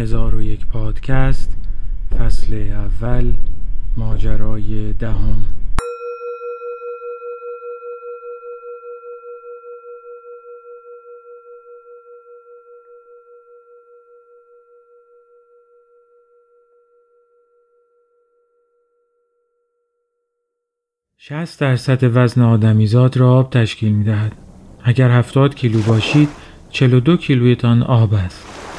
هزار و یک پادکست فصل اول ماجرای دهم شست درصد وزن آدمیزاد را آب تشکیل می دهد. اگر هفتاد کیلو باشید دو کیلویتان آب است.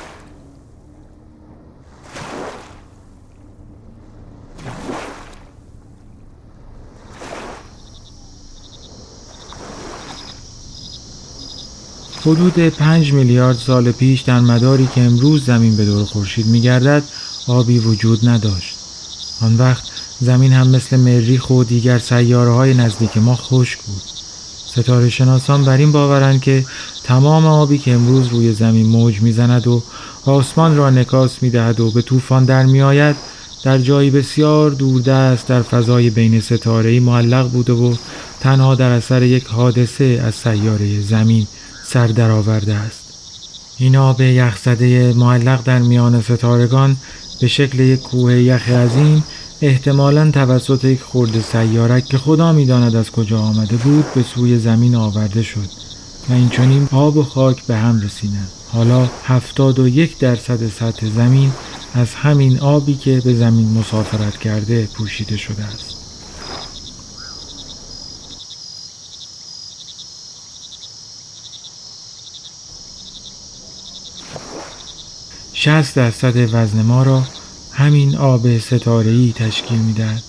حدود 5 میلیارد سال پیش در مداری که امروز زمین به دور خورشید میگردد آبی وجود نداشت. آن وقت زمین هم مثل مریخ و دیگر سیاره های نزدیک ما خشک بود. ستاره شناسان بر این باورند که تمام آبی که امروز روی زمین موج می‌زند و آسمان را نکاس می‌دهد و به طوفان در میآید در جایی بسیار دوردست در فضای بین ستاره‌ای معلق بوده و تنها در اثر یک حادثه از سیاره زمین سر درآورده است. این آب یخزده معلق در میان ستارگان به شکل یک کوه یخ عظیم احتمالا توسط یک خورد سیارک که خدا می‌داند از کجا آمده بود به سوی زمین آورده شد و این چنین آب و خاک به هم رسیدند. حالا هفتاد و یک درصد سطح زمین از همین آبی که به زمین مسافرت کرده پوشیده شده است. 60 درصد وزن ما را همین آب ستاره‌ای تشکیل می‌دهد.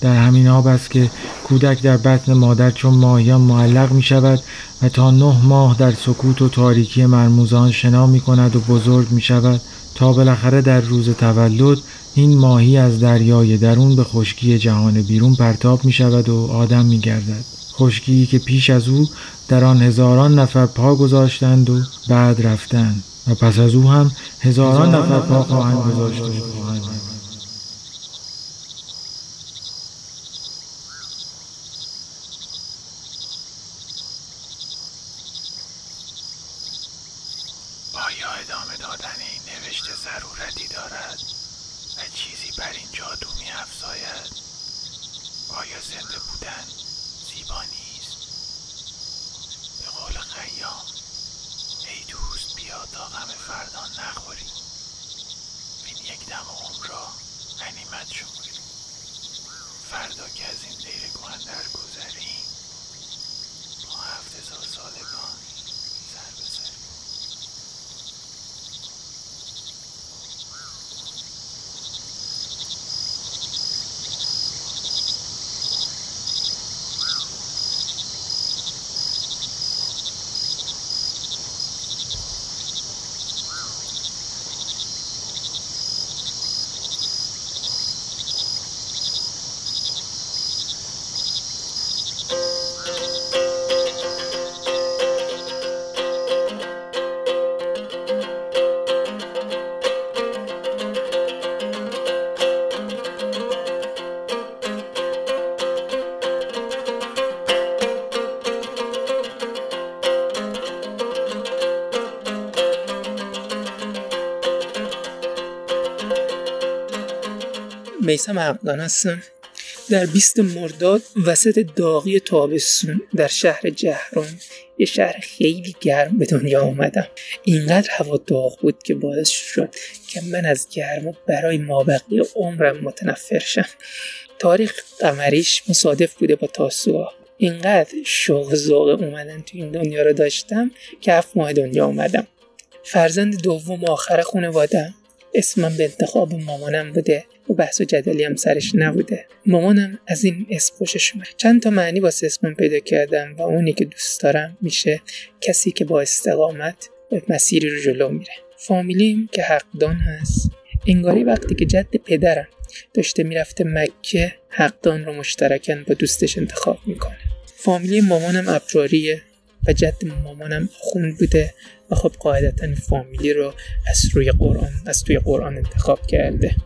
در همین آب است که کودک در بطن مادر چون ماهیان معلق می شود و تا نه ماه در سکوت و تاریکی مرموزان شنا می کند و بزرگ می شود تا بالاخره در روز تولد این ماهی از دریای درون به خشکی جهان بیرون پرتاب می شود و آدم می گردد خشکی که پیش از او در آن هزاران نفر پا گذاشتند و بعد رفتند. و پس از او هم هزاران نفر پا خواهند گذاشت آیا ادامه دادن این نوشته ضرورتی دارد و آیا زنده بودن زیبا نیست به قول خیام ای دوست بیا تا غم فردا نخوری. این یک دم عمر را غنیمت شماری فردا که از این دیر گوهن گذریم با هفت هزار سالگان میسم حقدان هستم. در 20 مرداد وسط داغی تابستون در شهر جهران یه شهر خیلی گرم به دنیا آمدم اینقدر هوا داغ بود که باعث شد که من از گرما برای مابقی عمرم متنفر شم. تاریخ قمریش مصادف بوده با تاسوعا اینقدر شوق ذوق اومدن تو این دنیا رو داشتم که هفت ماه دنیا آمدم فرزند دوم آخر خانوادم اسمم به انتخاب مامانم بوده. و بحث و جدلی هم سرش نبوده. مامانم از این اسم خوشش اومد. چند تا معنی واسه اسمم پیدا کردم و اونی که دوست دارم میشه کسی که با استقامت به مسیری رو جلو میره. فامیلیم که حقدان هست. انگاری وقتی که جد پدرم داشته می‌رفته مکه حقدان رو مشترکن با دوستش انتخاب می‌کنه. فامیلی مامانم ابراریه و جد مامانم خون بوده و خب قاعدتا فامیلی رو از روی قرآن از توی قرآن انتخاب کرده.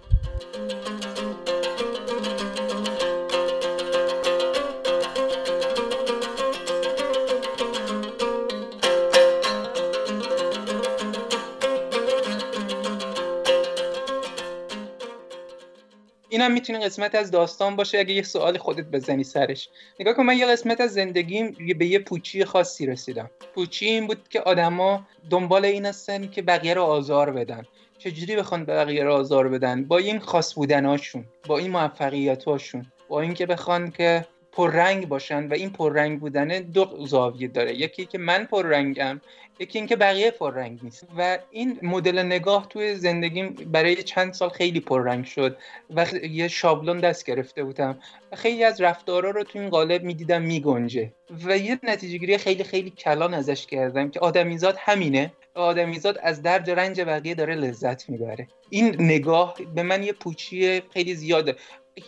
اینم می‌تونه قسمت از داستان باشه اگه یه سوال خودت بزنی سرش. نگاه کن من یه قسمت از زندگیم به یه پوچی خاصی رسیدم. پوچی این بود که آدما دنبال این هستن که بقیه رو آزار بدن. چجوری بخوان بقیه رو آزار بدن؟ با این خاص بودناشون با این موفقیتاشون با اینکه بخوان که پررنگ باشن و این پررنگ بودن دو زاویه داره. یکی که من پررنگم یکی اینکه بقیه پررنگ نیست. و این مدل نگاه توی زندگیم برای چند سال خیلی پررنگ شد و یه شابلون دست گرفته بودم. و خیلی از رفتارا رو تو این قالب می‌دیدم میگنجه. و یه نتیجه گیری خیلی خیلی کلان ازش کردم که آدمیزاد همینه. آدمیزاد از درد رنج بقیه داره لذت می‌بره. این نگاه به من یه پوچی خیلی زیاده.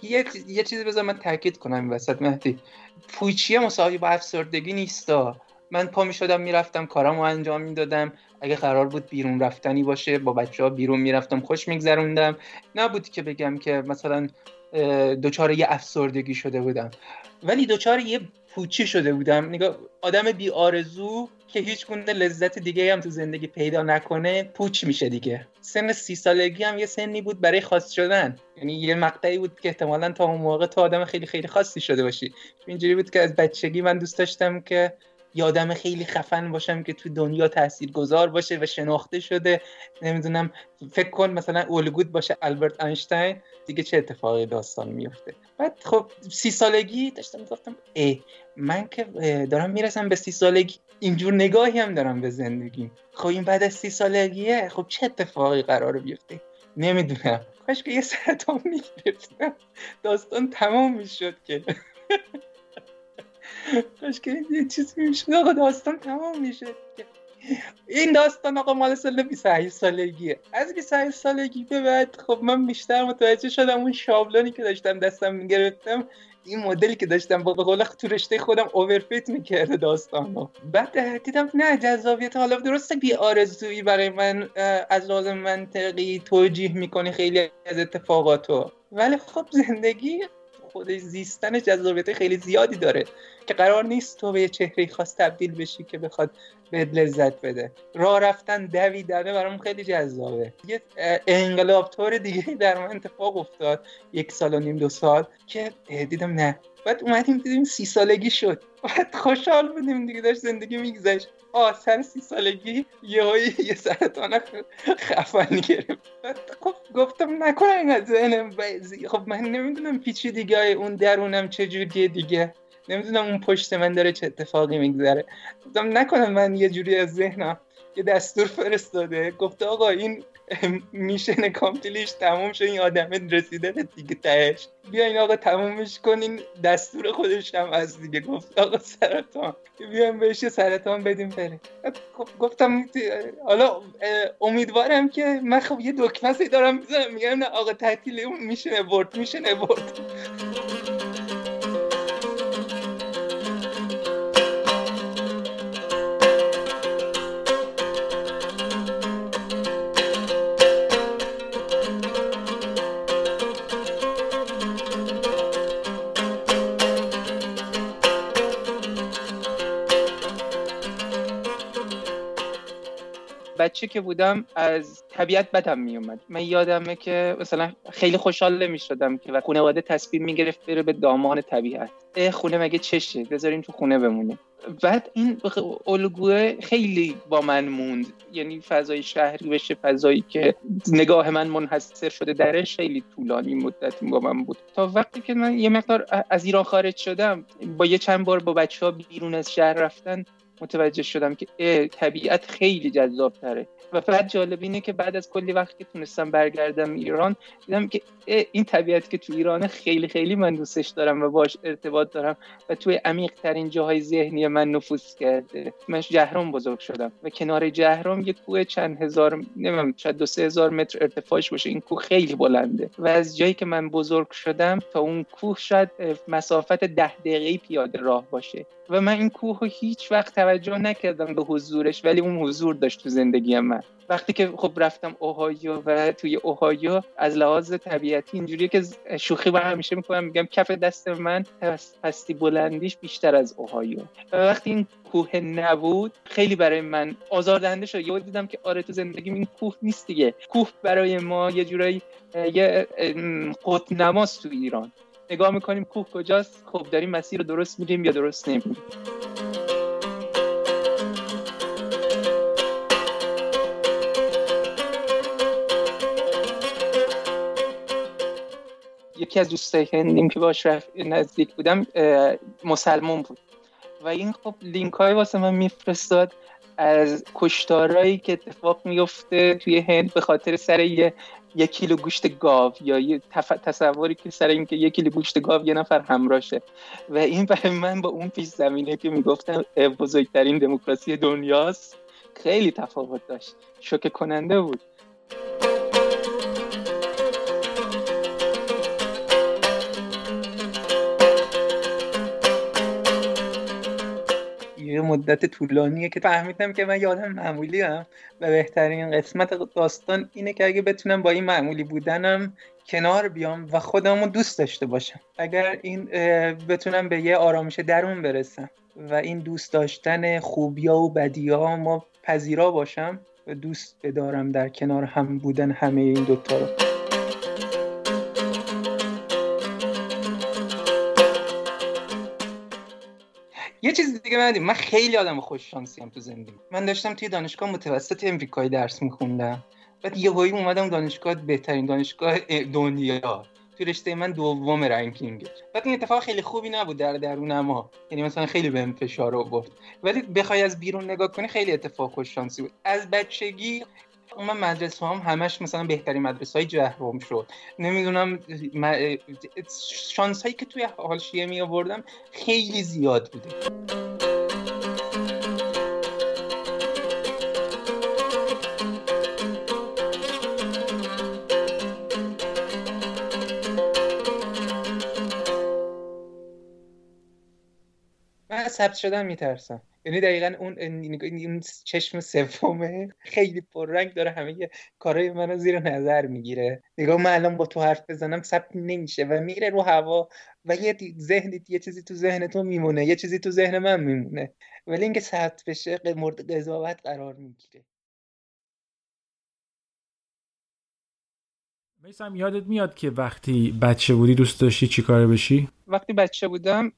یه, یه چیزی بذار من تاکید کنم این وسط مهدی. پوچی مساوی با افسردگی نیستا. من پا می شدم می‌رفتم کارامو انجام می‌دادم. اگه قرار بود بیرون رفتنی باشه با بچه ها بیرون می‌رفتم خوش میگذروندم. نبود که بگم که مثلا دوچار یه افسردگی شده بودم. ولی دوچار یه پوچی شده بودم. نگاه آدم بی آرزو که هیچ گونه لذت دیگه هم تو زندگی پیدا نکنه پوچ میشه دیگه. سن سی سالگی هم یه سنی بود برای خاص شدن. یعنی یه مقطعی بود که احتمالا تا اون موقع تو آدم خیلی خیلی خاصی شده باشی. اینجوری بود که از بچگی من دوست داشتم که یادم خیلی خفن باشم که تو دنیا تاثیر گذار باشه و شناخته شده. نمی‌دونم فکر کن مثلا اولگود باشه البرت اینشتین دیگه چه اتفاقی داستان میفته بعد خب سی سالگی داشتم گفتم ای من که دارم می‌رسم به سی سالگی اینجور نگاهی هم دارم به زندگی. خب این بعد از سی سالگیه؟ خب چه اتفاقی قرار بیفته؟ نمی‌دونم. کاش که یه سرطان می‌گرفتم. داستان تمام می‌شد که. کاش که یه چیزی می‌شد آقا داستان تمام میشه این داستان آقا مال سال 28 سالگیه از 28 سالگی به بعد خب من بیشتر متوجه شدم اون شابلونی که داشتم دستم می‌گرفتم این مدلی که داشتم با قول تو رشته خودم اوورفیت می‌کرده داستان رو بعد دیدم نه جذابیت حالا درسته بی آرزویی برای من از لازم منطقی توجیه می‌کنی خیلی از اتفاقاتو ولی خب زندگی خودش زیستن جذابیت خیلی زیادی داره که قرار نیست تو به یه چهره خاص تبدیل بشی که بخواد به لذت بده. راه رفتن دویدنه برام خیلی جذابه. یه انقلاب طور دیگه در من اتفاق افتاد. یک سال و نیم دو سال که دیدم نه. بعد اومدیم دیدیم سی سالگی شد. بعد خوشحال بودیم دیگه داشت زندگی میگذشت. آه سر سی سالگی یه یه سرطان خفن گرفت. خب گفتم نکنه اینقدر ذهنم خب من نمی‌دونم پیچی دیگه اون درونم چجوریه دیگه. نمی‌دونم اون پشت من داره چه اتفاقی میگذره. گفتم نکنم من یه جوری از ذهنم یه دستور فرستاده. گفته آقا این میشن کامپلیش تموم شد این آدم رسیده دیگه تهش. بیاین آقا تمومش کنین دستور خودش هم از دیگه. گفت آقا سرطان. بیاین بهش سرطان بدیم بره. گفتم حالا امیدوارم که من خب یه دکمه دارم می‌زنم میگم نه آقا تعطیل میشه برد میشه برد. بچه که بودم از طبیعت بدم میومد. من یادمه که مثلا خیلی خوشحال نمی شدم که خانواده تصمیم می‌گرفت بره به دامان طبیعت. اه خونه مگه چشه؟ بذاریم تو خونه بمونه. بعد این الگوه خیلی با من موند. یعنی فضای شهری بشه فضایی که نگاه من منحصر شده درش خیلی طولانی مدت با من بود. تا وقتی که من یه مقدار از ایران خارج شدم با یه چند بار با بچه ها بیرون از شهر رفتن متوجه شدم که طبیعت خیلی جذاب تره و بعد جالب اینه که بعد از کلی وقت که تونستم برگردم ایران دیدم که این طبیعت که تو ایران خیلی خیلی من دوستش دارم و باش ارتباط دارم و توی عمیق ترین جاهای ذهنی من نفوذ کرده. من جهرم بزرگ شدم و کنار جهرم یه کوه چند هزار نمیم شاید دو سه هزار متر ارتفاعش باشه. این کوه خیلی بلنده. و از جایی که من بزرگ شدم تا اون کوه شاید مسافت ده دقیقه پیاده راه باشه. و من این کوه هیچ وقت توجه نکردم به حضورش ولی اون حضور داشت تو زندگی من. وقتی که خب رفتم اوهایو و توی اوهایو از لحاظ طبیعتی اینجوریه که شوخی با همیشه می‌کنم میگم کف دست من پستی بلندیش بیشتر از اوهایو. وقتی این کوه نبود خیلی برای من آزاردهنده شد. یه دیدم که آره تو زندگی این کوه نیست دیگه. کوه برای ما یه جورایی یه قطب تو ایران. نگاه می‌کنیم کوه کجاست؟ خب داریم مسیر رو درست میریم یا درست نمیریم یکی از دوستای هندیم که باش نزدیک بودم مسلمان بود. و این خب لینک های واسه من میفرستاد از کشتارایی که اتفاق میفته توی هند به خاطر سر یه یک کیلو گوشت گاو یا یه تصوری که سر اینکه یک کیلو گوشت گاو یه نفر همراشه و این برای من با اون پیش زمینه که می‌گفتم بزرگترین دموکراسی دنیاست. خیلی تفاوت داشت. شوکه کننده بود. یه مدت طولانیه که فهمیدم که من یادم معمولی هم و بهترین قسمت داستان اینه که اگه بتونم با این معمولی بودنم کنار بیام و خودم رو دوست داشته باشم. اگر این بتونم به یه آرامش درون برسم و این دوست داشتن خوبیا و بدیا ما پذیرا باشم و دوست بدارم در کنار هم بودن همه این دوتا رو. چیز دیگه من من خیلی آدم خوش شانسی هم تو زندگی. من داشتم توی دانشگاه متوسط امریکایی درس میخوندم. بعد یه هایی اومدم دانشگاه بهترین دانشگاه دنیا. تو رشته من دوم رنکینگ. بعد این اتفاق خیلی خوبی نبود در درون ما. یعنی مثلا خیلی بهم فشار آورد. ولی بخوای از بیرون نگاه کنی خیلی اتفاق خوش شانسی بود. از بچگی من مدرسه هم همش مثلا بهترین مدرسه های جهرم شد. نمی‌دونم شانس هایی که توی حالشیه می آوردم خیلی زیاد بوده. من ثبت شدن میترسم. یعنی دقیقا اون این چشم سومه خیلی پررنگ داره همه کارهای منو زیر نظر می‌گیره. نگاه من الان با تو حرف بزنم ثبت نمیشه و میره رو هوا و یه ذهنی یه چیزی تو ذهن تو میمونه یه چیزی تو ذهن من میمونه. ولی اینکه ثبت بشه مورد قضاوت قرار می‌گیره. میسم یادت میاد که وقتی بچه بودی دوست داشتی چی کاره بشی؟ وقتی بچه بودم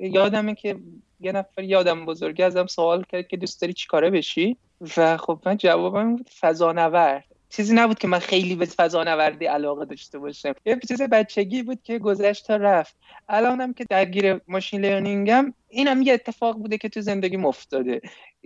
یادمه که یه نفر یادم بزرگی ازم سوال کرد که دوست داری چیکاره بشی؟ و خب من جوابم بود فضانورد. چیزی نبود که من خیلی به فضانوردی علاقه داشته باشم. یه چیز بچگی بود که گذشت تا رفت. الانم که درگیر ماشین لرنینگم اینم یه اتفاق بوده که تو زندگی افتاده.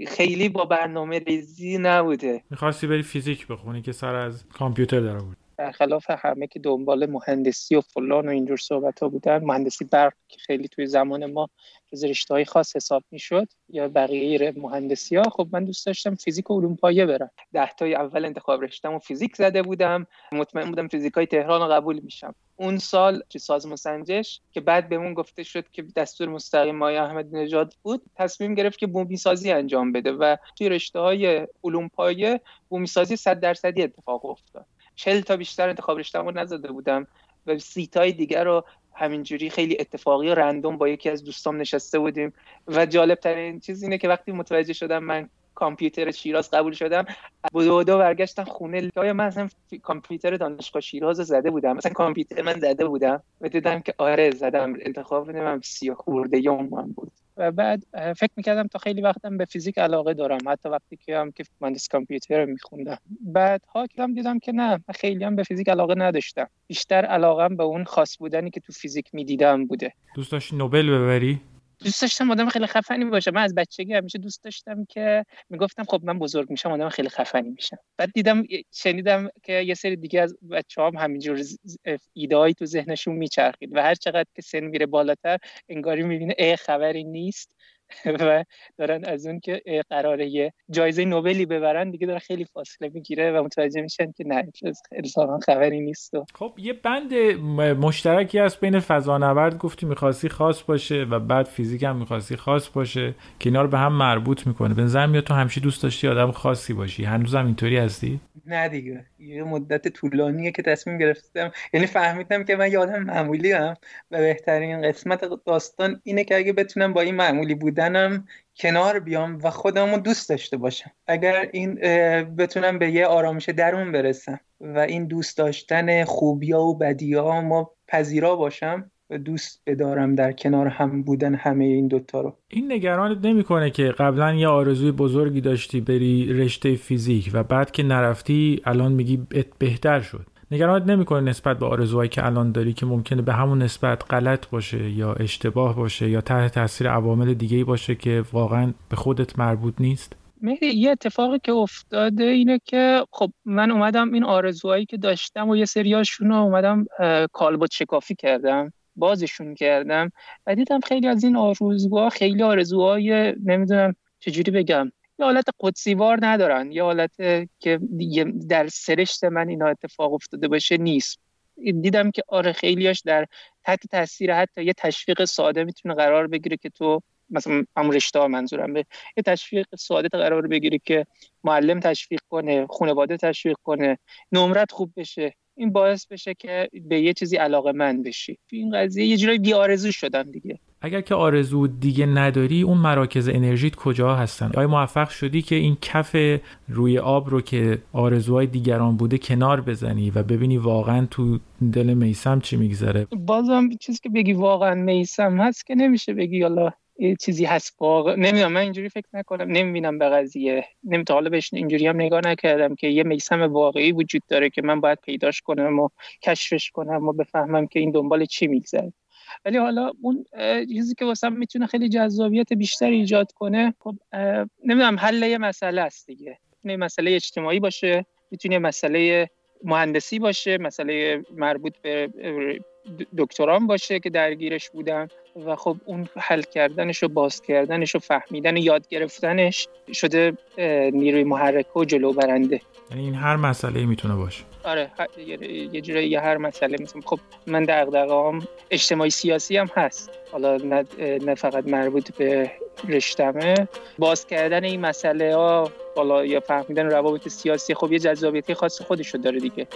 خیلی با برنامه ریزی نبوده. می‌خواستی بری فیزیک بخونی که سر از کامپیوتر در بود برخلاف همه که دنبال مهندسی و فلان و اینجور صحبت ها بودن مهندسی برق که خیلی توی زمان ما جز رشته خاص حساب می‌شد یا بقیه مهندسی ها خب من دوست داشتم فیزیک و علوم پایه برم. ده تای اول انتخاب رشتم و فیزیک زده بودم مطمئن بودم فیزیک های تهران رو قبول میشم. اون سال چه سازمان سنجش که بعد بهمون گفته شد که دستور مستقیم مایه احمد نژاد بود تصمیم گرفت که بومی سازی انجام بده و توی رشته های علوم پایه بومی سازی 100 درصدی اتفاق افتاد. چل تا بیشتر انتخاب رشته‌مو نزده بودم و سیتای دیگر رو همینجوری خیلی اتفاقی و رندوم با یکی از دوستام نشسته بودیم. و جالب ترین چیز اینه که وقتی متوجه شدم من کامپیوتر شیراز قبول شدم دو دو برگشتم خونه آیا من اصلا کامپیوتر دانشگاه شیراز زده بودم. مثلا کامپیوتر من زده بودم و دیدم که آره زدم. انتخاب من سی خورده یوم من بود. و بعد فکر می‌کردم تا خیلی وقتم به فیزیک علاقه دارم. حتی وقتی که هم که مهندس کامپیوتر میخوندم. بعد ها هم دیدم که نه خیلی هم به فیزیک علاقه نداشتم. بیشتر علاقم به اون خاص بودنی که تو فیزیک می‌دیدم بوده. دوست داشتی نوبل ببری؟ دوست داشتم آدم خیلی خفنی باشه من از بچگی همیشه دوست داشتم که می‌گفتم خب من بزرگ میشم آدم خیلی خفنی میشم. بعد دیدم شنیدم که یه سری دیگه از بچه هم همینجور ایدهایی تو ذهنشون میچرخید و هر چقدر که سن میره بالاتر انگاری می‌بینه ای خبری نیست. و دارن از اون که قراره جایزه نوبلی ببرن دیگه داره خیلی فاصله می‌گیره و متوجه میشن که نه اتفاقا خبری نیست و خب یه بند مشترکی هست بین فضانورد گفتی می‌خواستی خاص باشه و بعد فیزیک هم می‌خواستی خاص باشه که اینا رو به هم مربوط می‌کنه. به نظر میاد تو همیشه دوست داشتی آدم خاصی باشی. هنوزم اینطوری هستی؟ نه دیگه. یه مدت طولانیه که تصمیم گرفتم. یعنی فهمیدم که من یه آدم معمولی هم و بهترین قسمت داستان اینه که اگه بتونم با این معمولی بودنم کنار بیام و خودمو دوست داشته باشم. اگر این بتونم به یه آرامش درون برسم و این دوست داشتن خوبیا و بدیا ما پذیرا باشم و دوست بدارم در کنار هم بودن همه این دوتا رو. این نگرانت نمی‌کنه که قبلا یه آرزوی بزرگی داشتی بری رشته فیزیک و بعد که نرفتی الان میگی بهتر شد. نگرانت نمی‌کنه نسبت به آرزوهایی که الان داری که ممکنه به همون نسبت غلط باشه یا اشتباه باشه یا تحت تاثیر عوامل دیگه باشه که واقعا به خودت مربوط نیست؟ مهدی یه اتفاقی که افتاده اینه که خب من اومدم این آرزوهایی که داشتم و یه سریاشون رو اومدم کالبد شکافی کردم بازشون کردم و دیدم خیلی از این آرزوها خیلی آرزوهای نمی‌دونم چجوری بگم یه حالت قدسیوار ندارن. یه حالت که در سرشت من اینا اتفاق افتاده باشه نیست. دیدم که آره خیلیاش در تحت تاثیر حتی یه تشویق ساده می‌تونه قرار بگیره که تو مثلا هم رشته منظورم به یه تشویق ساده قرار بگیره که معلم تشویق کنه خانواده تشویق کنه نمرت خوب بشه. این باعث بشه که به یه چیزی علاقه من بشی. این قضیه یه جورایی بیارزو شدم دیگه. اگر که آرزو دیگه نداری اون مراکز انرژیت کجا هستن؟ آیا موفق شدی که این کف روی آب رو که آرزوهای دیگران بوده کنار بزنی و ببینی واقعا تو دل میسم چی میگذره؟ بازم چیزی که بگی واقعا میسم هست که نمیشه بگی حالا چیزی هست واقع نمی‌دونم من اینجوری فکر نکنم نمی‌بینم به قضیه. نمیتا حالا بهش اینجوری هم نگاه نکردم که یه میسم واقعی وجود داره که من باید پیداش کنم و کشفش کنم و بفهمم که این دنبال چی میگذره. ولی حالا اون چیزی که واسم می‌تونه خیلی جذابیت بیشتری ایجاد کنه خب نمی‌دونم حل یه مسئله است دیگه. می‌تونه مسئله اجتماعی باشه می‌تونه مسئله مهندسی باشه مسئله مربوط به دکتران باشه که درگیرش بودم و خب اون حل کردنش و باز کردنش و فهمیدن و یاد گرفتنش شده نیروی محرک و جلو برنده. یعنی این هر مسئله می‌تونه باشه. آره یه جوری یه هر مسئله مثلا خب من دغدغه‌ام اجتماعی سیاسی هم هست. حالا نه, نه فقط مربوط به رشتمه. باز کردن این مسئله ها حالا یا فهمیدن روابط سیاسی خب یه جذابیتی خاص خودشو داره دیگه.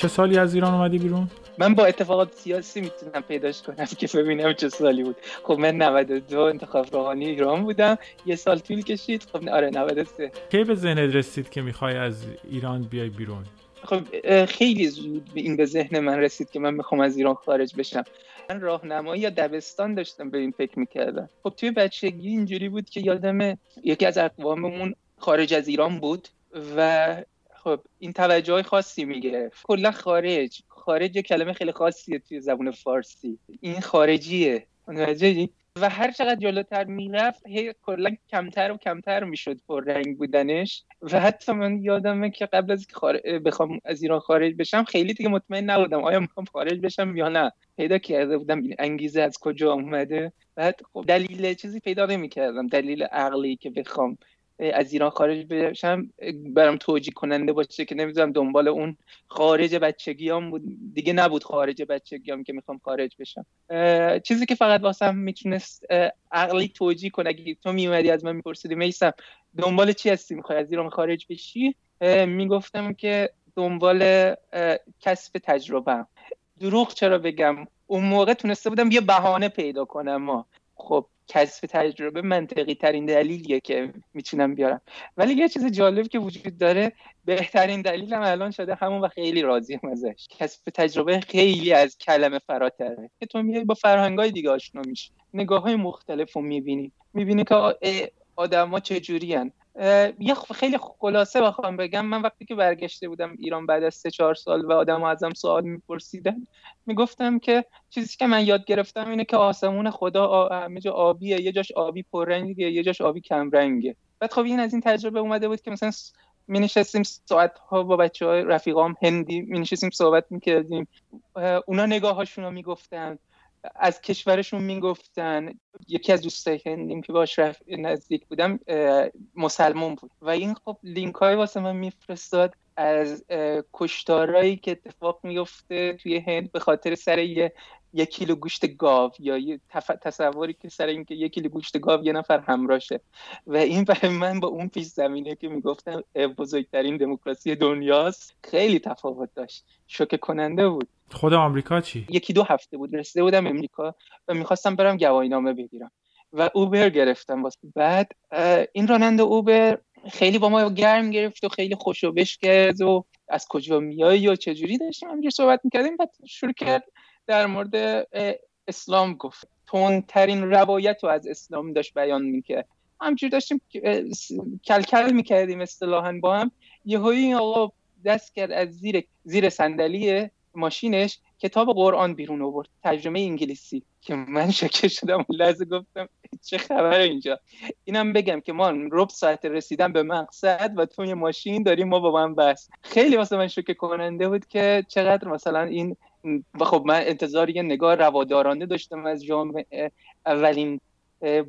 چه سالی از ایران اومدی بیرون؟ من با اتفاقات سیاسی می‌تونم پیداش کنم که ببینم چه سالی بود. خب من 92 انتخاب روحانی ایران بودم. یه سال طول کشید. خب آره 93 کی به ذهنت رسید که می‌خوای از ایران بیای بیرون؟ خب خیلی زود این به ذهن من رسید که من می‌خوام از ایران خارج بشم. من راهنمایی یا دبستان داشتم به این فکر می‌کردم. خب توی بچگی اینجوری بود که یادم یکی از اقواممون خارج از ایران بود و خب این توجه های خاصی می‌گرفت. کلا خارج. خارج کلمه خیلی خاصیه توی زبون فارسی. این خارجیه. و هر چقدر جلوتر می‌رفت هی کلا کمتر و کمتر می‌شد پر رنگ بودنش. و حتی من یادمه که قبل از که بخوام از ایران خارج بشم خیلی دیگه مطمئن نبودم آیا می‌خوام خارج بشم یا نه. پیدا کرده بودم این انگیزه از کجا اومده. بعد خب دلیل چیزی پیدا نمی‌کردم. دلیل عقلی که بخوام از ایران خارج بشم برام توجیه کننده باشه که نمی‌دونم دنبال اون خارج بچگیام بود. دیگه نبود خارج بچگیام که می‌خوام خارج بشم. چیزی که فقط واسم می‌تونست عقلی توجیه کنه اگه تو میومدی از من میپرسیدی میسم دنبال چی هستی؟ می‌خوای از ایران خارج بشی؟ می‌گفتم که دنبال کسب تجربه. دروغ چرا بگم؟ اون موقع تونسته بودم یه بهانه پیدا کنم. ما خب کسب تجربه منطقی ترین دلیلیه که می‌تونم بیارم. ولی یه چیز جالب که وجود داره بهترین دلیلم الان شده همون و خیلی راضیم ازش. کسب تجربه خیلی از کلمه فراتره. که تو میای با فرهنگای دیگه آشنا میشی. نگاه های مختلف رو می‌بینی. می‌بینی که آدما چجوری یه خیلی خلاصه بخوام بگم. من وقتی که برگشته بودم ایران بعد از سه چهار سال و آدم ازم سوال میپرسیدن می‌گفتم که چیزی که من یاد گرفتم اینه که آسمون خدا همه جا آبیه یه جاش آبی پررنگه یه جاش آبی کمرنگه. بعد خب این از این تجربه اومده بود که مثلا می نشستیم ساعت ها با بچه های رفیقام هندی می نشستیم صحبت می کردیم اونا نگاه هاشون رو می گفتن از کشورشون می‌گفتن یکی از دوستای هندیم که باش نزدیک بودم مسلمون بود. و این خب لینک های واسه من میفرستاد از کشتارایی که اتفاق میفته توی هند به خاطر سر یه یک کیلو گوشت گاو یا یه تصوری که سر اینکه یک کیلو گوشت گاو یه نفر همراشه و این برای من با اون پیش زمینه که می‌گفتم بزرگترین دموکراسی دنیاست. خیلی تفاوت داشت. شوکه کننده بود. خود آمریکا چی؟ یکی دو هفته بود. رسیده بودم امریکا و می‌خواستم برم گواهی نامه بگیرم. و اوبر گرفتم واسه. بعد این راننده اوبر خیلی با ما گرم گرفت و خیلی خوشو بش کرد و از کجا میایی و چجوری داشتیم همینجور صحبت می‌کردیم. بعد شروع کرد در مورد اسلام گفت. تندترین روایت رو از اسلام داشت بیان می‌کرد. همجور داشتیم کلکل می‌کردیم اصطلاحا با هم. یهویی این آقا دست کرد از زیر زیر صندلی ماشینش کتاب قرآن بیرون آورد. ترجمه انگلیسی. که من شکر شدم لحظه گفتم چه خبر اینجا؟ اینم بگم که ما رب ساعت رسیدن به مقصد و توی ماشین داریم ما با من بس خیلی واسه من شوکه کننده بود که چقدر مثلا این خب من انتظار یه نگاه روادارانه داشتم از جامعه اولین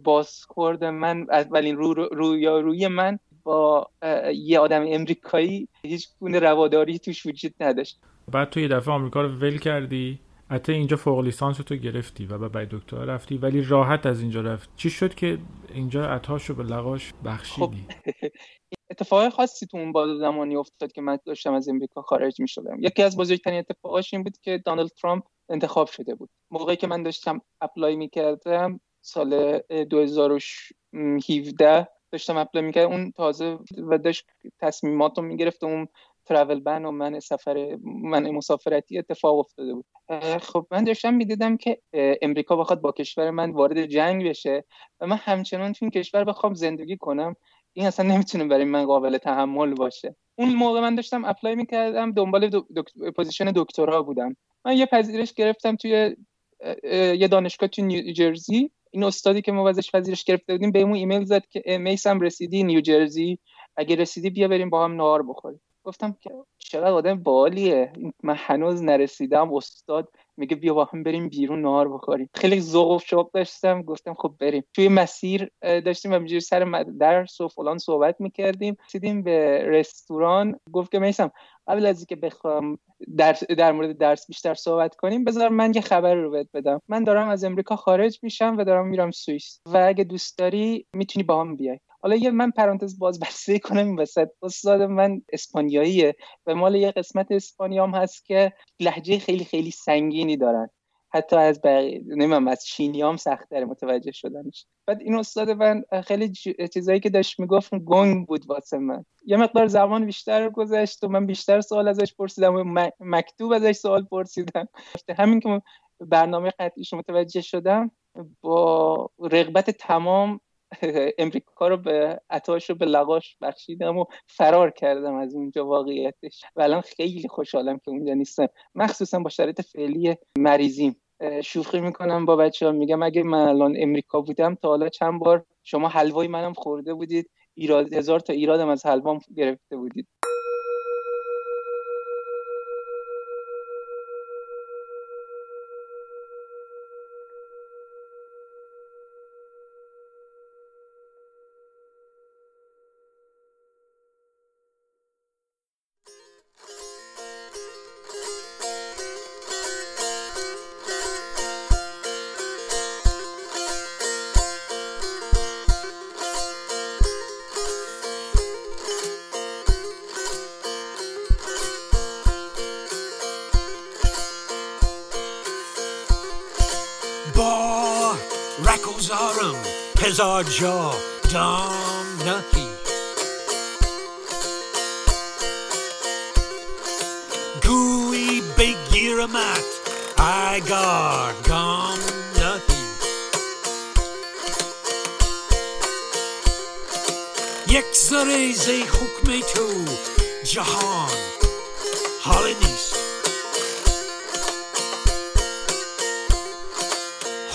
بازخورد من اولین رو, رو, یا روی من با یه آدم امریکایی هیچ گونه رواداری توش وجود نداشت. بعد تو یه دفعه آمریکا رو ول کردی؟ حتی اینجا فوق لیسانس تو گرفتی و بعد دکترا رفتی ولی راحت از اینجا رفت. چی شد که اینجا عطاش رو به لقاش بخشیدی؟ خب اتفاق خاصی تو اون بازه زمانی افتاد که من داشتم از امریکا خارج می شدم یکی از بزرگترین اتفاقاش این بود که دانالد ترامپ انتخاب شده بود. موقعی که من داشتم apply می کردم سال 2017 داشتم apply می کردم اون تازه و داشت تصمیمات رو می گرفت اون travel ban و منع سفر منع مسافرتی اتفاق افتاده بود. خب من داشتم می‌دیدم که امریکا بخواد با کشور من وارد جنگ بشه و من همچنان تو این کشور بخوام زندگی کنم. این اصلا نمی‌تونه برای من قابل تحمل باشه. اون موقع من داشتم apply می‌کردم دنبال position دکترا بودم. من یه پذیرش گرفتم توی یه دانشگاه تو نیوجرسی این استادی که ما ازش پذیرش گرفته بودیم بهمون ایمیل زد که میسم رسیدی نیوجرسی اگه رسیدی بیا بریم با هم نهار بخوریم. گفتم که چقدر آدم بالیه. من هنوز نرسیدم. استاد میگه بیا با هم بریم بیرون نهار بخوریم. خیلی ذوق و شوق داشتم. گفتم خب بریم. توی مسیر داشتیم همینجوری سر درس و فلان صحبت می‌کردیم. رسیدیم به رستوران. گفت که میسم قبل از اینکه بخوام در, در مورد درس بیشتر صحبت کنیم بذار من یه خبر رو بهت بدم. من دارم از امریکا خارج میشم و دارم میرم سوئیس. و اگه دوست داری می‌تونی با هم بیای. حالا یه من پرانتز باز بسته کنم این وسط. استاد من اسپانیاییه. و مال یه قسمت اسپانیام هست که لحجه خیلی خیلی سنگینی دارن. حتی از بقیه نمیم از چینیام سختتر متوجه شدنش. بعد این استاد من خیلی چیزایی که داشت می‌گفت گنگ بود واسه من. یه مقدار زمان بیشتر گذشت و من بیشتر سوال ازش پرسیدم و مکتوب ازش سوال پرسیدم. همین که برنامه قطعیش متوجه شدم با رغبت تمام امریکا رو به عطاش رو به لغاش بخشیدم و فرار کردم از اونجا واقعیتش. و الان خیلی خوشحالم که اونجا نیستم. مخصوصا با شرایط فعلی مریضیم. شوخی می‌کنم با بچه ها میگم اگه من الان امریکا بودم تا حالا چند بار شما حلوای منم خورده بودید. ایراد هزار تا ایرادم از حلوام گرفته بودید. Sarja Damnahi. Gui Begiramat Igar Gamnahi. Yexareze to Jahan Halinis.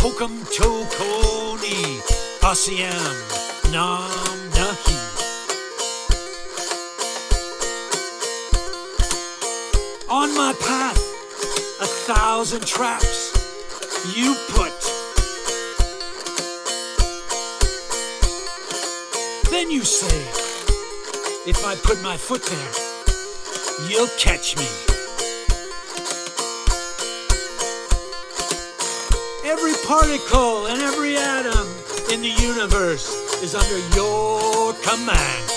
Hokum Tokoni pasiam nam nahi. On my path, a thousand traps you put. Then you say, if I put my foot there, you'll catch me. Every particle and every atom in the universe is under your command.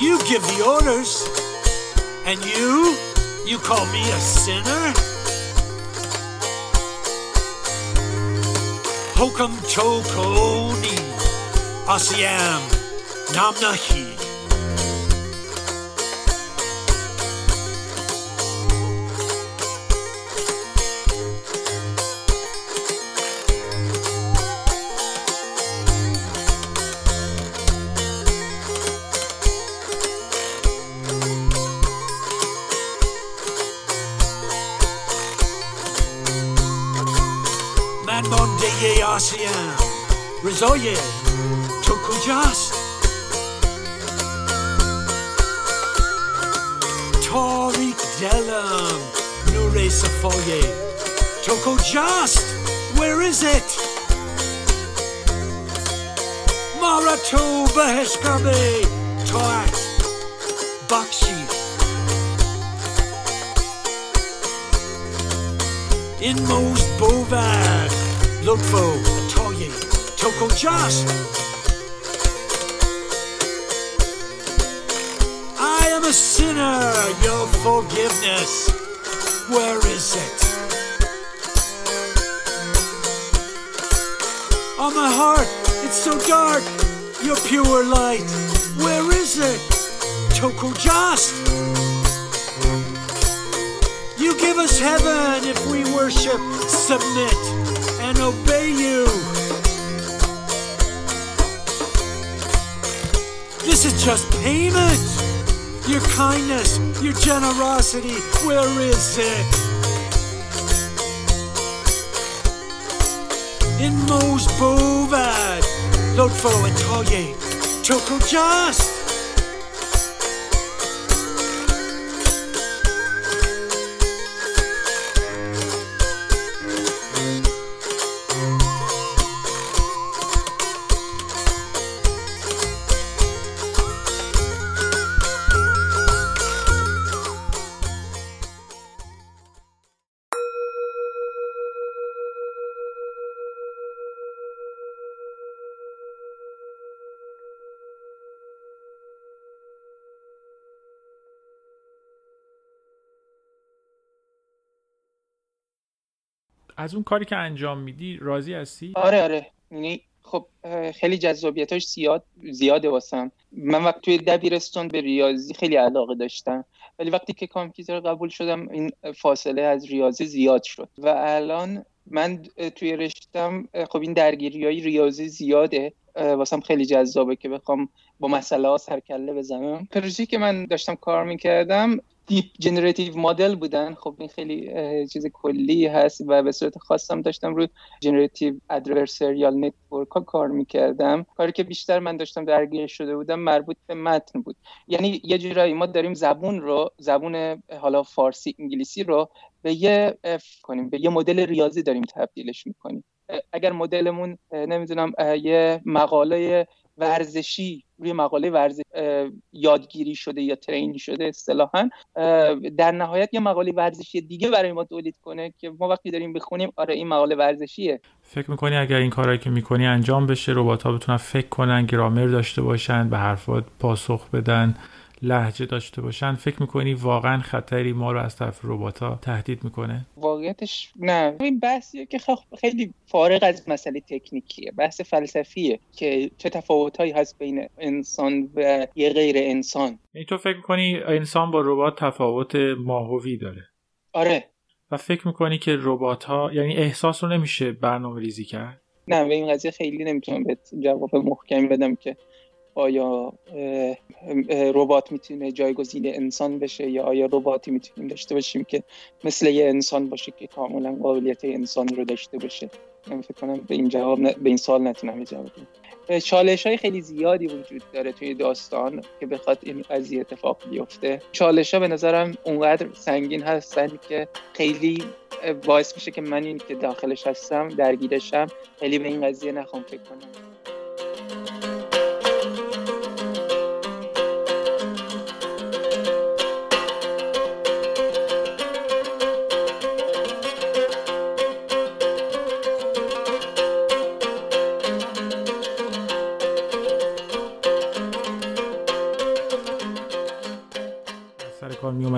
You give the orders, and you, you call me a sinner? Hokam Chokoni, Asiam, Namnahi. من مانده آسیم رضای تو کجاست تاریک دلم نور صفای تو کجاست Where is it? ما را تو بهش کرده تاعت بخشید این most بود Lugfo, Toye, Toko Josh. I am a sinner, your forgiveness, where is it? On my heart, it's so dark, your pure light, where is it? Toko Josh. You give us heaven if we worship, submit and obey you. This is just payment. Your kindness, your generosity, where is it? In most bovad, Lotfo and Toye, Toko Just. از اون کاری که انجام میدی راضی هستی؟ آره آره. یعنی خب خیلی جذابیتاش زیاد زیاده واسم. من وقتی توی دبیرستان به ریاضی خیلی علاقه داشتم. ولی وقتی که کامپیوتر قبول شدم این فاصله از ریاضی زیاد شد. و الان من توی رشتم خب این درگیری های ریاضی زیاده. واسم خیلی جذابه که بخوام با مسئله ها سرکله بزنم. پروژه‌ای که من داشتم کار می‌کردم deep generative model بودن. خب این خیلی چیز کلی هست و به صورت خاصم داشتم روی generative adversarial network ها کار می‌کردم. کاری که بیشتر من داشتم درگیر شده بودم مربوط به متن بود. یعنی یه جورایی ما داریم زبون رو زبون حالا فارسی انگلیسی رو به یه اف کنیم به یه مدل ریاضی داریم تبدیلش می‌کنیم. اگر مدلمون نمی‌دونم یه مقاله ورزشی روی مقاله ورزش یادگیری شده یا ترین شده اصطلاحا در نهایت یه مقاله ورزشی دیگه برای ما تولید کنه که ما وقتی داریم بخونیم آره این مقاله ورزشیه. فکر می‌کنی اگر این کارهایی که می‌کنی انجام بشه ربات ها بتونن فکر کنن گرامر داشته باشن به حرفات پاسخ بدن؟ لحجه داشته باشن فکر می‌کنی واقعا خطری ما رو از طرف ربات ها تهدید می‌کنه؟ واقعیتش نه. این بحثیه که خب خیلی فارغ از مسئله تکنیکیه بحث فلسفیه که چه تفاوتهایی هست بین انسان و یه غیر انسان. یعنی تو فکر می‌کنی انسان با ربات تفاوت ماهوی داره؟ آره. و فکر می‌کنی که ربات ها یعنی احساس رو نمیشه برنامه ریزی کرد؟ نه به این قضیه خیلی نمی‌تونم به جواب محکمی بدم که آیا ربات می‌تونه جایگزین انسان بشه یا آیا رباتی می‌تونیم داشته باشیم که مثل یه انسان باشه که کاملا قابلیت انسان رو داشته باشه؟ من فکر کنم به این جواب به این سال نتونم جواب بدم چالش های خیلی زیادی وجود داره توی داستان که بخواد این قضیه اتفاق بیفته. چالش ها به نظرم اونقدر سنگین هستن که خیلی باعث میشه که من این که داخلش هستم درگیرشم خیلی به این قضیه نخوام فکر کنم.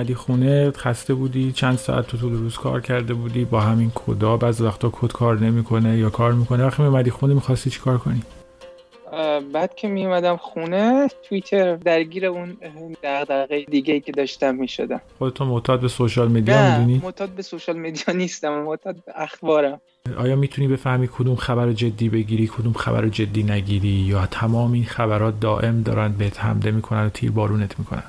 اومدی خونه خسته بودی چند ساعت تو طول روز کار کرده بودی با همین کدا بعض وقتا کد کار نمی‌کنه یا کار می‌کنه. وقتی اومدی خونه می‌خواستی چی کار کنی؟ بعد که می اومدم خونه توییتر درگیر اون دغدغه دیگه ای که داشتم می‌شدم. خودتو معتاد به سوشال مدیا می‌دونی؟ معتاد به سوشال مدیا نیستم معتاد به اخبارم. آیا می‌تونی بفهمی کدوم خبر جدی بگیری کدوم خبر جدی نگیری؟ یا تمام این خبرات دائم دارن بهت حمله می‌کنن و تیر بارونت می‌کنن؟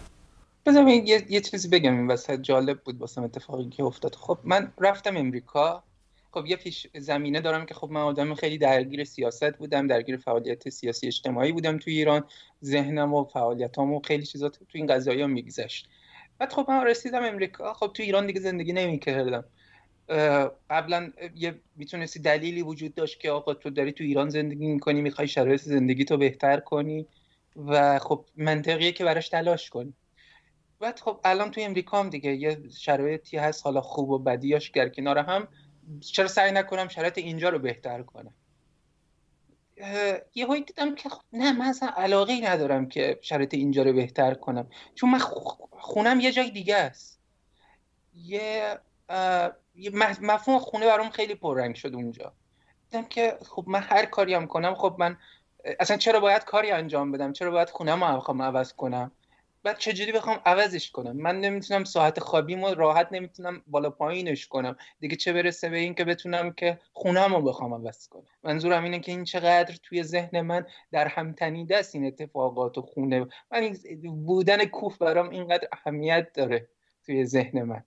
بذارم یه،, یه چیزی بگم این وسط جالب بود واسم اتفاقی که افتاد. خب من رفتم امریکا. خب یه پیش زمینه دارم که خب من آدم خیلی درگیر سیاست بودم درگیر فعالیت سیاسی اجتماعی بودم تو ایران. ذهنم و فعالیتام و خیلی چیزا تو این قضایی ها میگذشت. بعد خب من رسیدم امریکا. خب تو ایران دیگه زندگی نمی‌کردم. قبلا یه می‌تونستی دلیلی وجود داشت که آقا تو داری تو ایران زندگی می‌کنی می‌خوای شرایط زندگی تو بهتر کنی و خب منطقیه که براش تلاش کنی. بعد خب الان توی امریکا هم دیگه یه شرایطی هست حالا خوب و بدیاش گر کنار هم. چرا سعی نکنم شرایط اینجا رو بهتر کنم؟ یه هایی دیدم که خب نه من اصلا علاقه ای ندارم که شرایط اینجا رو بهتر کنم. چون من خونم یه جای دیگه است. یه مفهوم خونه برام خیلی پررنگ شد اونجا. دیدم که خب من هر کاری هم کنم خب من اصلا چرا باید کاری انجام بدم؟ چرا باید خونم رو عوض کنم؟ بعد چجوری بخوام عوضش کنم؟ من نمی‌تونم ساعت خوابیمو راحت نمی‌تونم بالا پایینش کنم. دیگه چه برسه به این که بتونم که خونم رو بخوام عوض کنم؟ منظورم اینه که این چقدر توی ذهن من در هم تنیده است این اتفاقات و خونه. من بودن کوف برام اینقدر اهمیت داره توی ذهن من.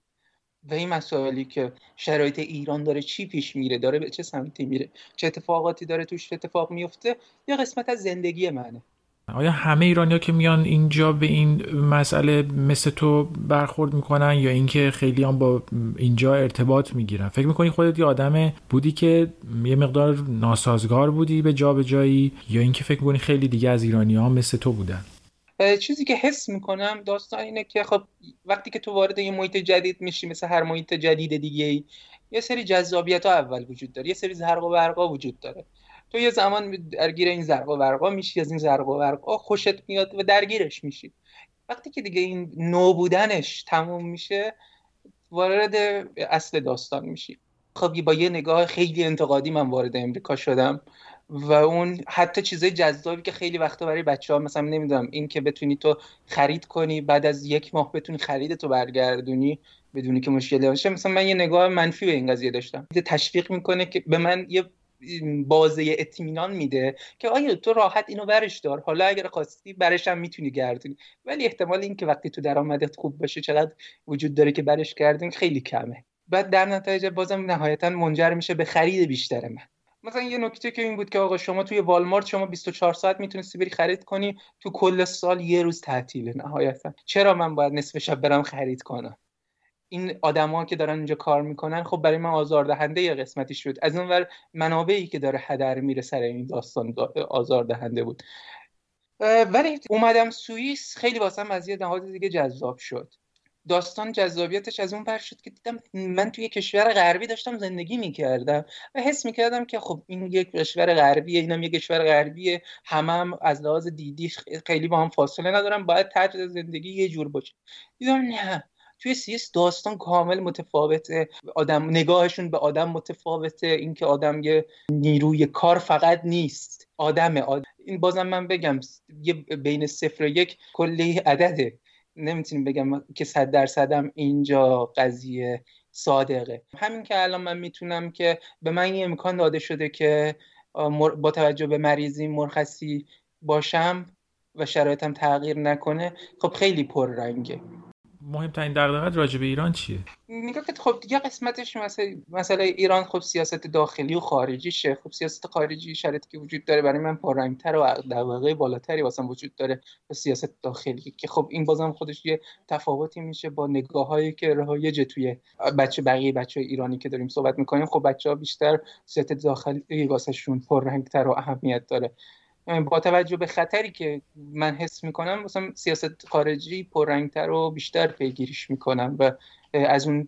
و این مسائلی که شرایط ایران داره چی پیش میره؟ داره به چه سمتی میره؟ چه اتفاقاتی داره توش اتفاق میفته یا قسمت از زندگی منه. آیا همه ایرانیا که میان اینجا به این مسئله مثل تو برخورد می‌کنن یا اینکه خیلی هم با اینجا ارتباط می‌گیرن؟ فکر می‌کنی خودت یه آدم بودی که یه مقدار ناسازگار بودی به جا به جایی یا اینکه فکر می‌کنی خیلی دیگه از ایرانی ها مثل تو بودن؟ چیزی که حس می‌کنم داستان اینه که خب وقتی که تو وارد یه محیط جدید میشی مثل هر محیط جدید دیگه یه سری جذابیت ها اول وجود داره یه سری زرق و برقا وجود داره. تو یه زمان درگیر این زرق و برقا میشی از این زرق و برقا خوشت میاد و درگیرش میشی. وقتی که دیگه این نو بودنش تموم میشه وارد اصل داستان میشی. خب با یه نگاه خیلی انتقادی من وارد امریکا شدم و اون حتی چیزای جذابی که خیلی وقتا برای بچه ها مثلا نمی‌دونم این که بتونی تو خرید کنی بعد از یک ماه بتونی خرید تو برگردونی بدونی که مشکلی باشه. مثلا من یه نگاه منفی به این قضیه داشتم. تشویق می‌کنه که به من یه بازه اطمینان میده که آیا تو راحت اینو برش دار. حالا اگر خواستی برش هم می‌تونی گردونی. ولی احتمال این که وقتی تو درآمدت خوب باشه چقدر وجود داره که برش گردون خیلی کمه. بعد در نتایج بازم نهایتا منجر میشه به خرید بیشتر من. مثلا یه نکته که این بود که آقا شما توی والمارت شما 24 ساعت می‌تونستی بری خرید کنی تو کل سال یه روز تعطیله نهایتا. چرا من باید نصف شب برم خرید کنم؟ این آدما که دارن اینجا کار می‌کنن خب برای من آزاردهنده یه قسمتی شد از اون ور منابعی که داره هدر میره سر این داستان آزاردهنده بود. ولی اومدم سوئیس خیلی واسم از یه نهاد دیگه جذاب شد. داستان جذابیتش از اون پر شد که دیدم من توی کشور غربی داشتم زندگی می‌کردم و حس می‌کردم که خب این یک کشور غربیه اینم یک کشور غربیه همم هم از لحاظ دیدی خیلی با هم فاصله ندارم باید طرز زندگی یه جور باشه. دیدم نه. توی سیس داستان کامل متفاوته. آدم نگاهشون به آدم متفاوته. اینکه آدم یه نیروی کار فقط نیست. آدمه. آدم. این بازم من بگم یه بین صفر و یک کلی عدده. نمی‌تونیم بگم که صد درصدم اینجا قضیه صادقه. همین که الان من می‌تونم که به من این امکان داده شده که با توجه به مریضی مرخصی باشم و شرایطم تغییر نکنه خب خیلی پررنگه. مهمترین دغدغه راجع به ایران چیه؟ نگاه که خب دیگه قسمتش مثلا مثلا ایران خب سیاست داخلی و خارجیشه. خب سیاست خارجی شرایطی که وجود داره برای من پررنگتر و دغدغه بالاتری واسه وجود داره به سیاست داخلی. که خب این بازم خودش یه تفاوتی میشه با نگاه هایی که رهایج توی بچه بقیه بچه ایرانی که داریم صحبت می‌کنیم. خب بچه ها بیشتر سیاست داخلی واسهشون پررنگتر و اهمیت داره. با توجه به خطری که من حس می‌کنم مثلا سیاست خارجی پررنگتر و بیشتر پیگیریش می‌کنم و از اون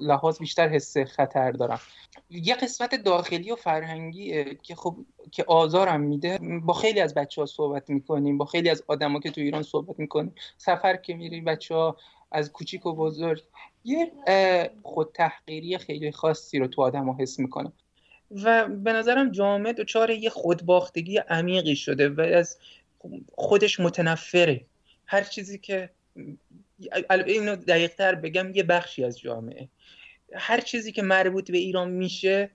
لحاظ بیشتر حس خطر دارم. یه قسمت داخلی و فرهنگی که خب که آزارم میده با خیلی از بچه ها صحبت می‌کنیم با خیلی از آدما که تو ایران صحبت می‌کنیم. سفر که میریم بچه ها از کوچیک و بزرگ یه خود تحقیری خیلی خاصی رو تو آدم ها حس می‌کنم. و به نظرم جامعه دچار یه خودباختگی عمیقی شده و از خودش متنفره. هر چیزی که اینو دقیق تر بگم یه بخشی از جامعه. هر چیزی که مربوط به ایران میشه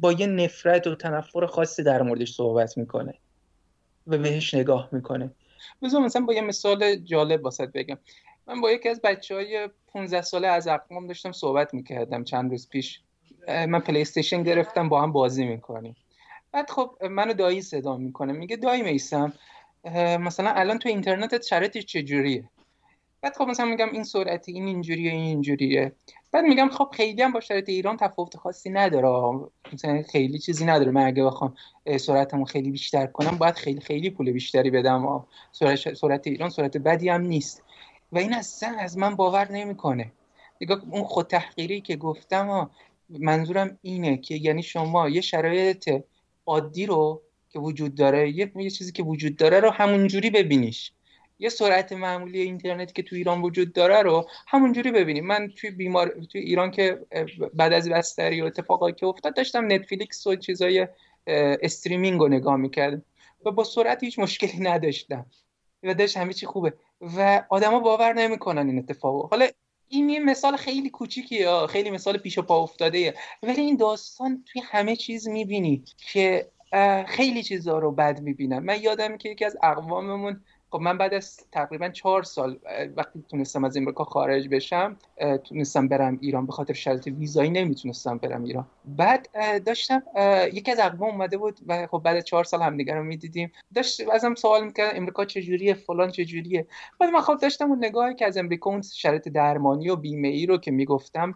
با یه نفرت و تنفر خاصی در موردش صحبت می‌کنه و بهش نگاه می‌کنه. بذار مثلا با یه مثال جالب واسط بگم. من با یکی از بچه های 15 ساله از اقوام داشتم صحبت می‌کردم چند روز پیش. من پلی استیشن گرفتم با هم بازی می‌کنیم. بعد خب منو دایی صدا می‌کنه میگه دایی میسم مثلا الان تو اینترنت شرایطش چجوریه؟ بعد خب مثلا میگم این سرعتی این اینجوریه این اینجوریه. بعد میگم خب خیلی هم با شرایط ایران تفاوت خاصی نداره. مثلا خیلی چیزی نداره. من اگه بخوام سرعتمو خیلی بیشتر کنم باید خیلی خیلی پول بیشتری بدم. سرعت, سرعت ایران سرعت بدی هم نیست. و این اصلا از من باور نمی‌کنه. نگاه اون خود تحقیری که گفتم منظورم اینه که یعنی شما یه شرایط عادی رو که وجود داره یه, یه چیزی که وجود داره رو همونجوری ببینیش. یه سرعت معمولی اینترنت که تو ایران وجود داره رو همونجوری ببینیم. من توی بیمار توی ایران که بعد از بستری و اتفاقایی که افتاد داشتم نتفلیکس و چیزای استریمینگ رو نگاه می‌کردم و با سرعت هیچ مشکلی نداشتم و داشت همه چی خوبه و آدما باور نمی‌کنن این اتفاقو. حالا این یه مثال خیلی کوچیکیه خیلی مثال پیش و پا افتاده ولی این داستان توی همه چیز می‌بینی که خیلی چیزها رو بد می‌بینن. من یادم که یکی از اقواممون خب من بعد از تقریبا چهار سال وقتی تونستم از امریکا خارج بشم تونستم برم ایران به خاطر شرط ویزایی نمی‌تونستم برم ایران. بعد داشتم یکی از اقوام اومده بود و خب بعد چهار سال همدیگه رو می‌دیدیم. داشت ازم سوال می‌کرد امریکا چجوریه فلان چجوریه؟ بعد من خب داشتم اون نگاهی که از امریکا اون شرط درمانی و بیمه ای رو که می‌گفتم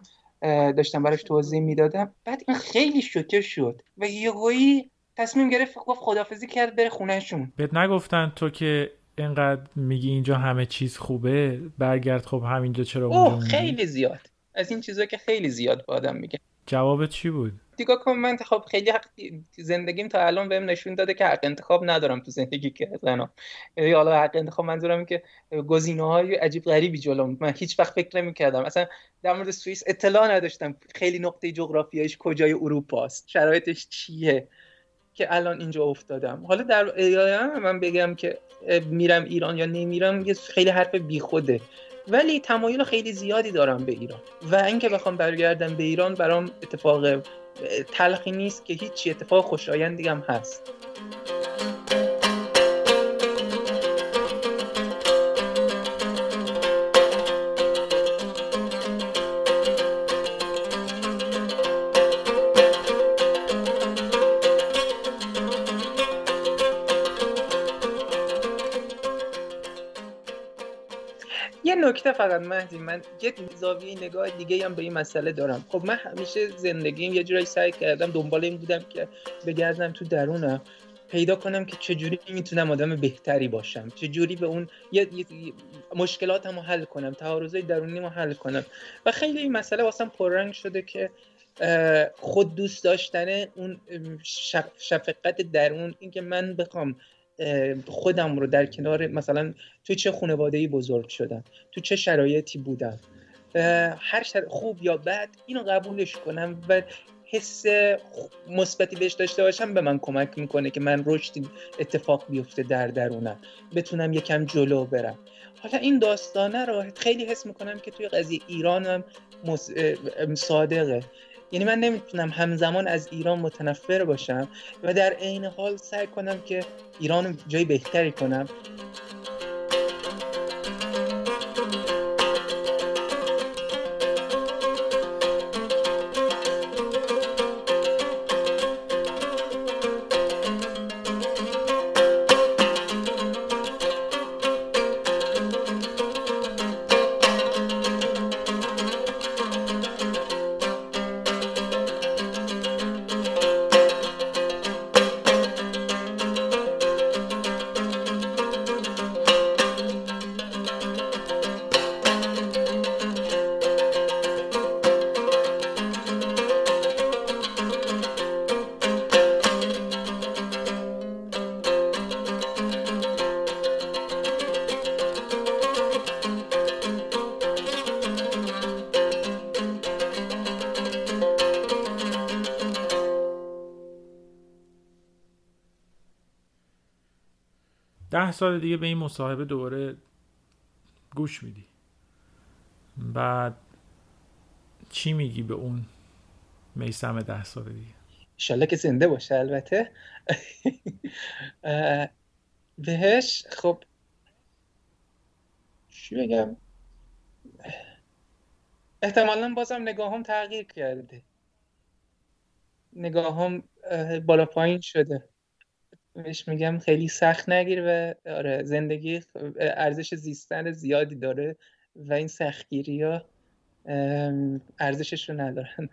داشتم براش توضیح می‌دادم. بعد این خیلی شوکه شد و یهویی تصمیم گرفت گفت خدافزی کرد بره خونهشون. بهت نگفتن تو که اینقدر میگی اینجا همه چیز خوبه برگرد خب همینجا چرا اونجا خیلی زیاد. از این چیزا که خیلی زیاد با آدم میگه جوابت چی بود؟ دیگه کن من خب خیلی حق زندگیم تا الان بهم نشون داده که حق انتخاب ندارم تو زندگی زنا یعنی حالا حق انتخاب منظورم که گزینه های عجیب غریبی جلوم من هیچ وقت فکر نمی‌کردم. اصلا در مورد سوئیس اطلاع نداشتم خیلی نقطه جغرافیایش کجای اروپا است شرایطش چیه؟ که الان اینجا افتادم. حالا در من بگم که میرم ایران یا نمیرم یه خیلی حرف بیخوده. ولی تمایل خیلی زیادی دارم به ایران. و اینکه بخوام برگردم به ایران برام اتفاق تلخی نیست که هیچی اتفاق خوشایندی هم هست. نکته فقط مهدی من یه زاویه نگاه دیگه هم به این مسئله دارم. خب من همیشه زندگیم یه جورایی سعی کردم دنبال این بودم که بگردم تو درونم پیدا کنم که چجوری می‌تونم آدم بهتری باشم. چجوری به اون یه, یه مشکلاتم رو حل کنم تعارضای درونی رو حل کنم. و خیلی این مسئله واسم پررنگ شده که خود دوست داشتن اون شفقت درون اینکه من بخوام خودم رو در کنار مثلا تو چه خانواده بزرگ شدم تو چه شرایطی بودم. هر شر... خوب یا بد اینو قبولش کنم و حس مثبتی بهش داشته باشم به من کمک می‌کنه که من رشدی اتفاق بیفته در درونم بتونم یکم جلو برم. حالا این داستانه رو خیلی حس می‌کنم که توی قضیه ایرانم مص... صادقه. یعنی من نمی‌تونم همزمان از ایران متنفر باشم و در عین حال سعی کنم که ایران جای بهتری کنم. سال دیگه به این مصاحبه دوباره گوش میدی. بعد چی میگی به اون میسم ده سال دیگه؟ انشالله که زنده باشه البته. بهش خب چی بگم؟ احتمالا بازم نگاهم تغییر کرده. نگاهم اه، بالا پایین شده. بهش میگم خیلی سخت نگیر و آره زندگی ارزش زیستن زیادی داره و این سختگیری ها ارزشش رو ندارن.